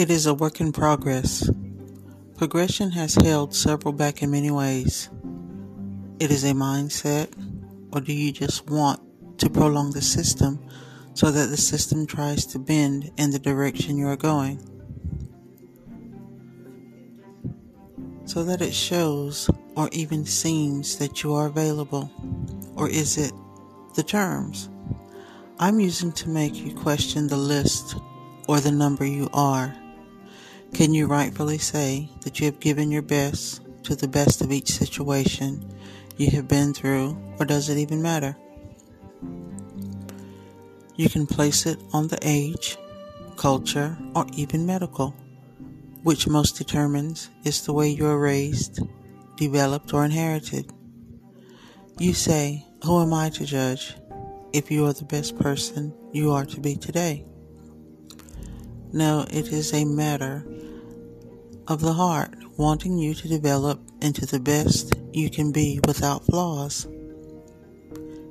It is a work in progress. Progression has held several back in many ways. It is a mindset, or do you just want to prolong the system so that the system tries to bend in the direction you are going? So that it shows or even seems that you are available? Or is it the terms? I'm using to make you question the list or the number you are. Can you rightfully say that you have given your best to the best of each situation you have been through, or does it even matter? You can place it on the age, culture, or even medical, which most determines is the way you are raised, developed, or inherited. You say, Who am I to judge? if you are the best person you are to be today. No, it is a matter of the heart wanting you to develop into the best you can be without flaws.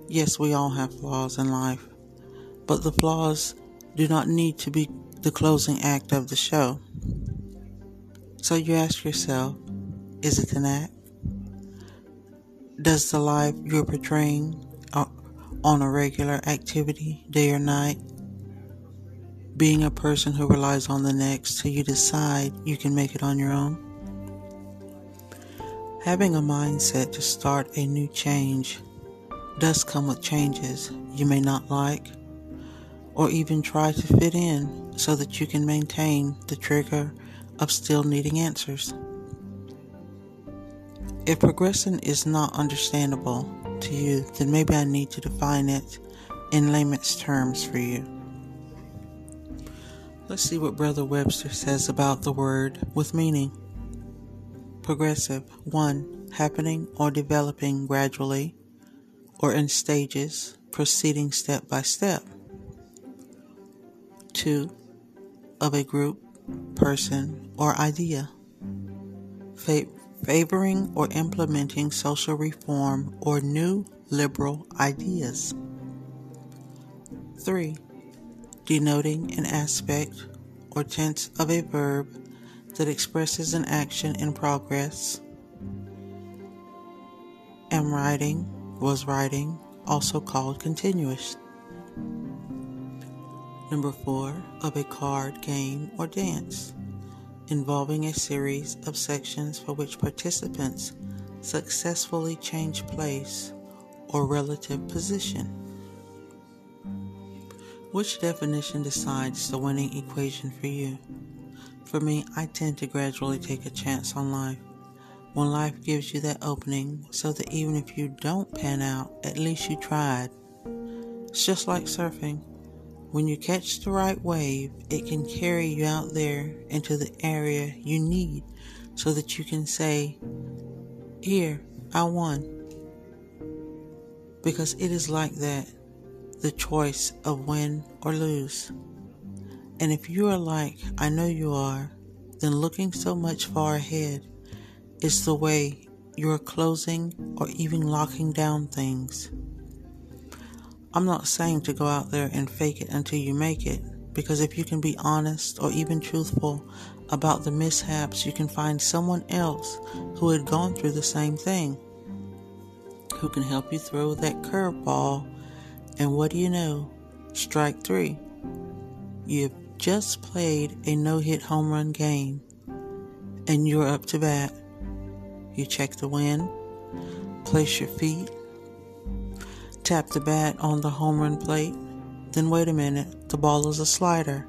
Yes, we all have flaws in life, but the flaws do not need to be the closing act of the show. So you ask yourself, is it an act? Does the life you're portraying uh, on a regular activity, day or night. Being a person who relies on the next till you decide you can make it on your own. Having a mindset to start a new change does come with changes you may not like or even try to fit in so that you can maintain the trigger of still needing answers. If progression is not understandable, to you, then maybe I need to define it in layman's terms for you. Let's see what Brother Webster says about the word with meaning. Progressive 1. Happening or developing gradually or in stages, proceeding step by step. 2. Of a group, person, or idea favoring or implementing social reform or new liberal ideas. 3. Denoting an aspect or tense of a verb that expresses an action in progress. Am writing, was writing, also called continuous. Number 4. Of a card game or dance involving a series of sections for which participants successfully change place or relative position. Which definition decides the winning equation for you? For me, I tend to gradually take a chance on life. When life gives you that opening, so that even if you don't pan out, at least you tried. It's just like surfing. When you catch the right wave, it can carry you out there into the area you need so that you can say, Here, I won. Because it is like that the choice of win or lose. And if you are like I know you are, then looking so much far ahead is the way you are closing or even locking down things. I'm not saying to go out there and fake it until you make it, because if you can be honest or even truthful about the mishaps, you can find someone else who had gone through the same thing, who can help you throw that curveball. And what do you know? Strike three. You've just played a no hit home run game, and you're up to bat. You check the wind, place your feet tap the bat on the home run plate. Then wait a minute, the ball is a slider.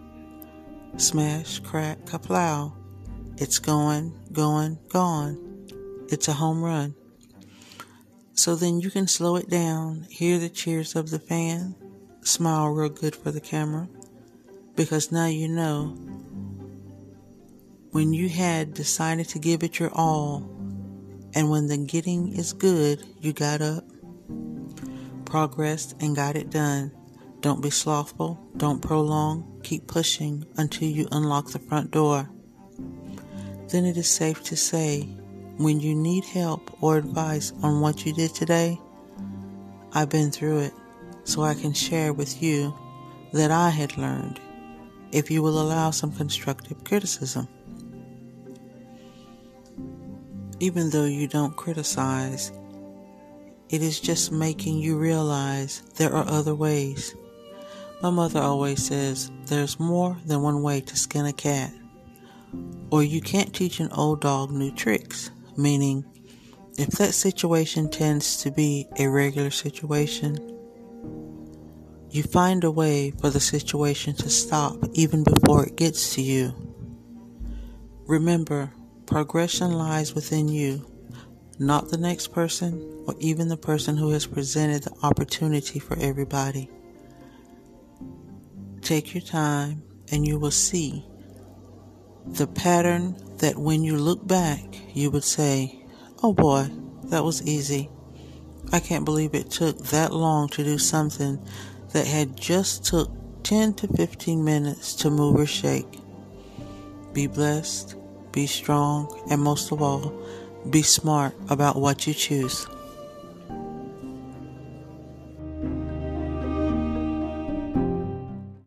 Smash, crack, kaplow. It's going, going, gone. It's a home run. So then you can slow it down, hear the cheers of the fan, smile real good for the camera, because now you know when you had decided to give it your all, and when the getting is good, you got up, progressed and got it done. Don't be slothful, don't prolong, keep pushing until you unlock the front door. Then it is safe to say, when you need help or advice on what you did today, I've been through it, so I can share with you that I had learned. if you will allow some constructive criticism. Even though you don't criticize, it is just making you realize there are other ways. My mother always says there's more than one way to skin a cat. Or you can't teach an old dog new tricks, meaning if that situation tends to be a regular situation, you find a way for the situation to stop even before it gets to you. Remember, Progression lies within you, not the next person or even the person who has presented the opportunity for everybody. Take your time and you will see the pattern that when you look back, you would say, Oh boy, that was easy. I can't believe it took that long to do something that had just took 10 to 15 minutes to move or shake. Be blessed be strong, and most of all, be smart about what you choose.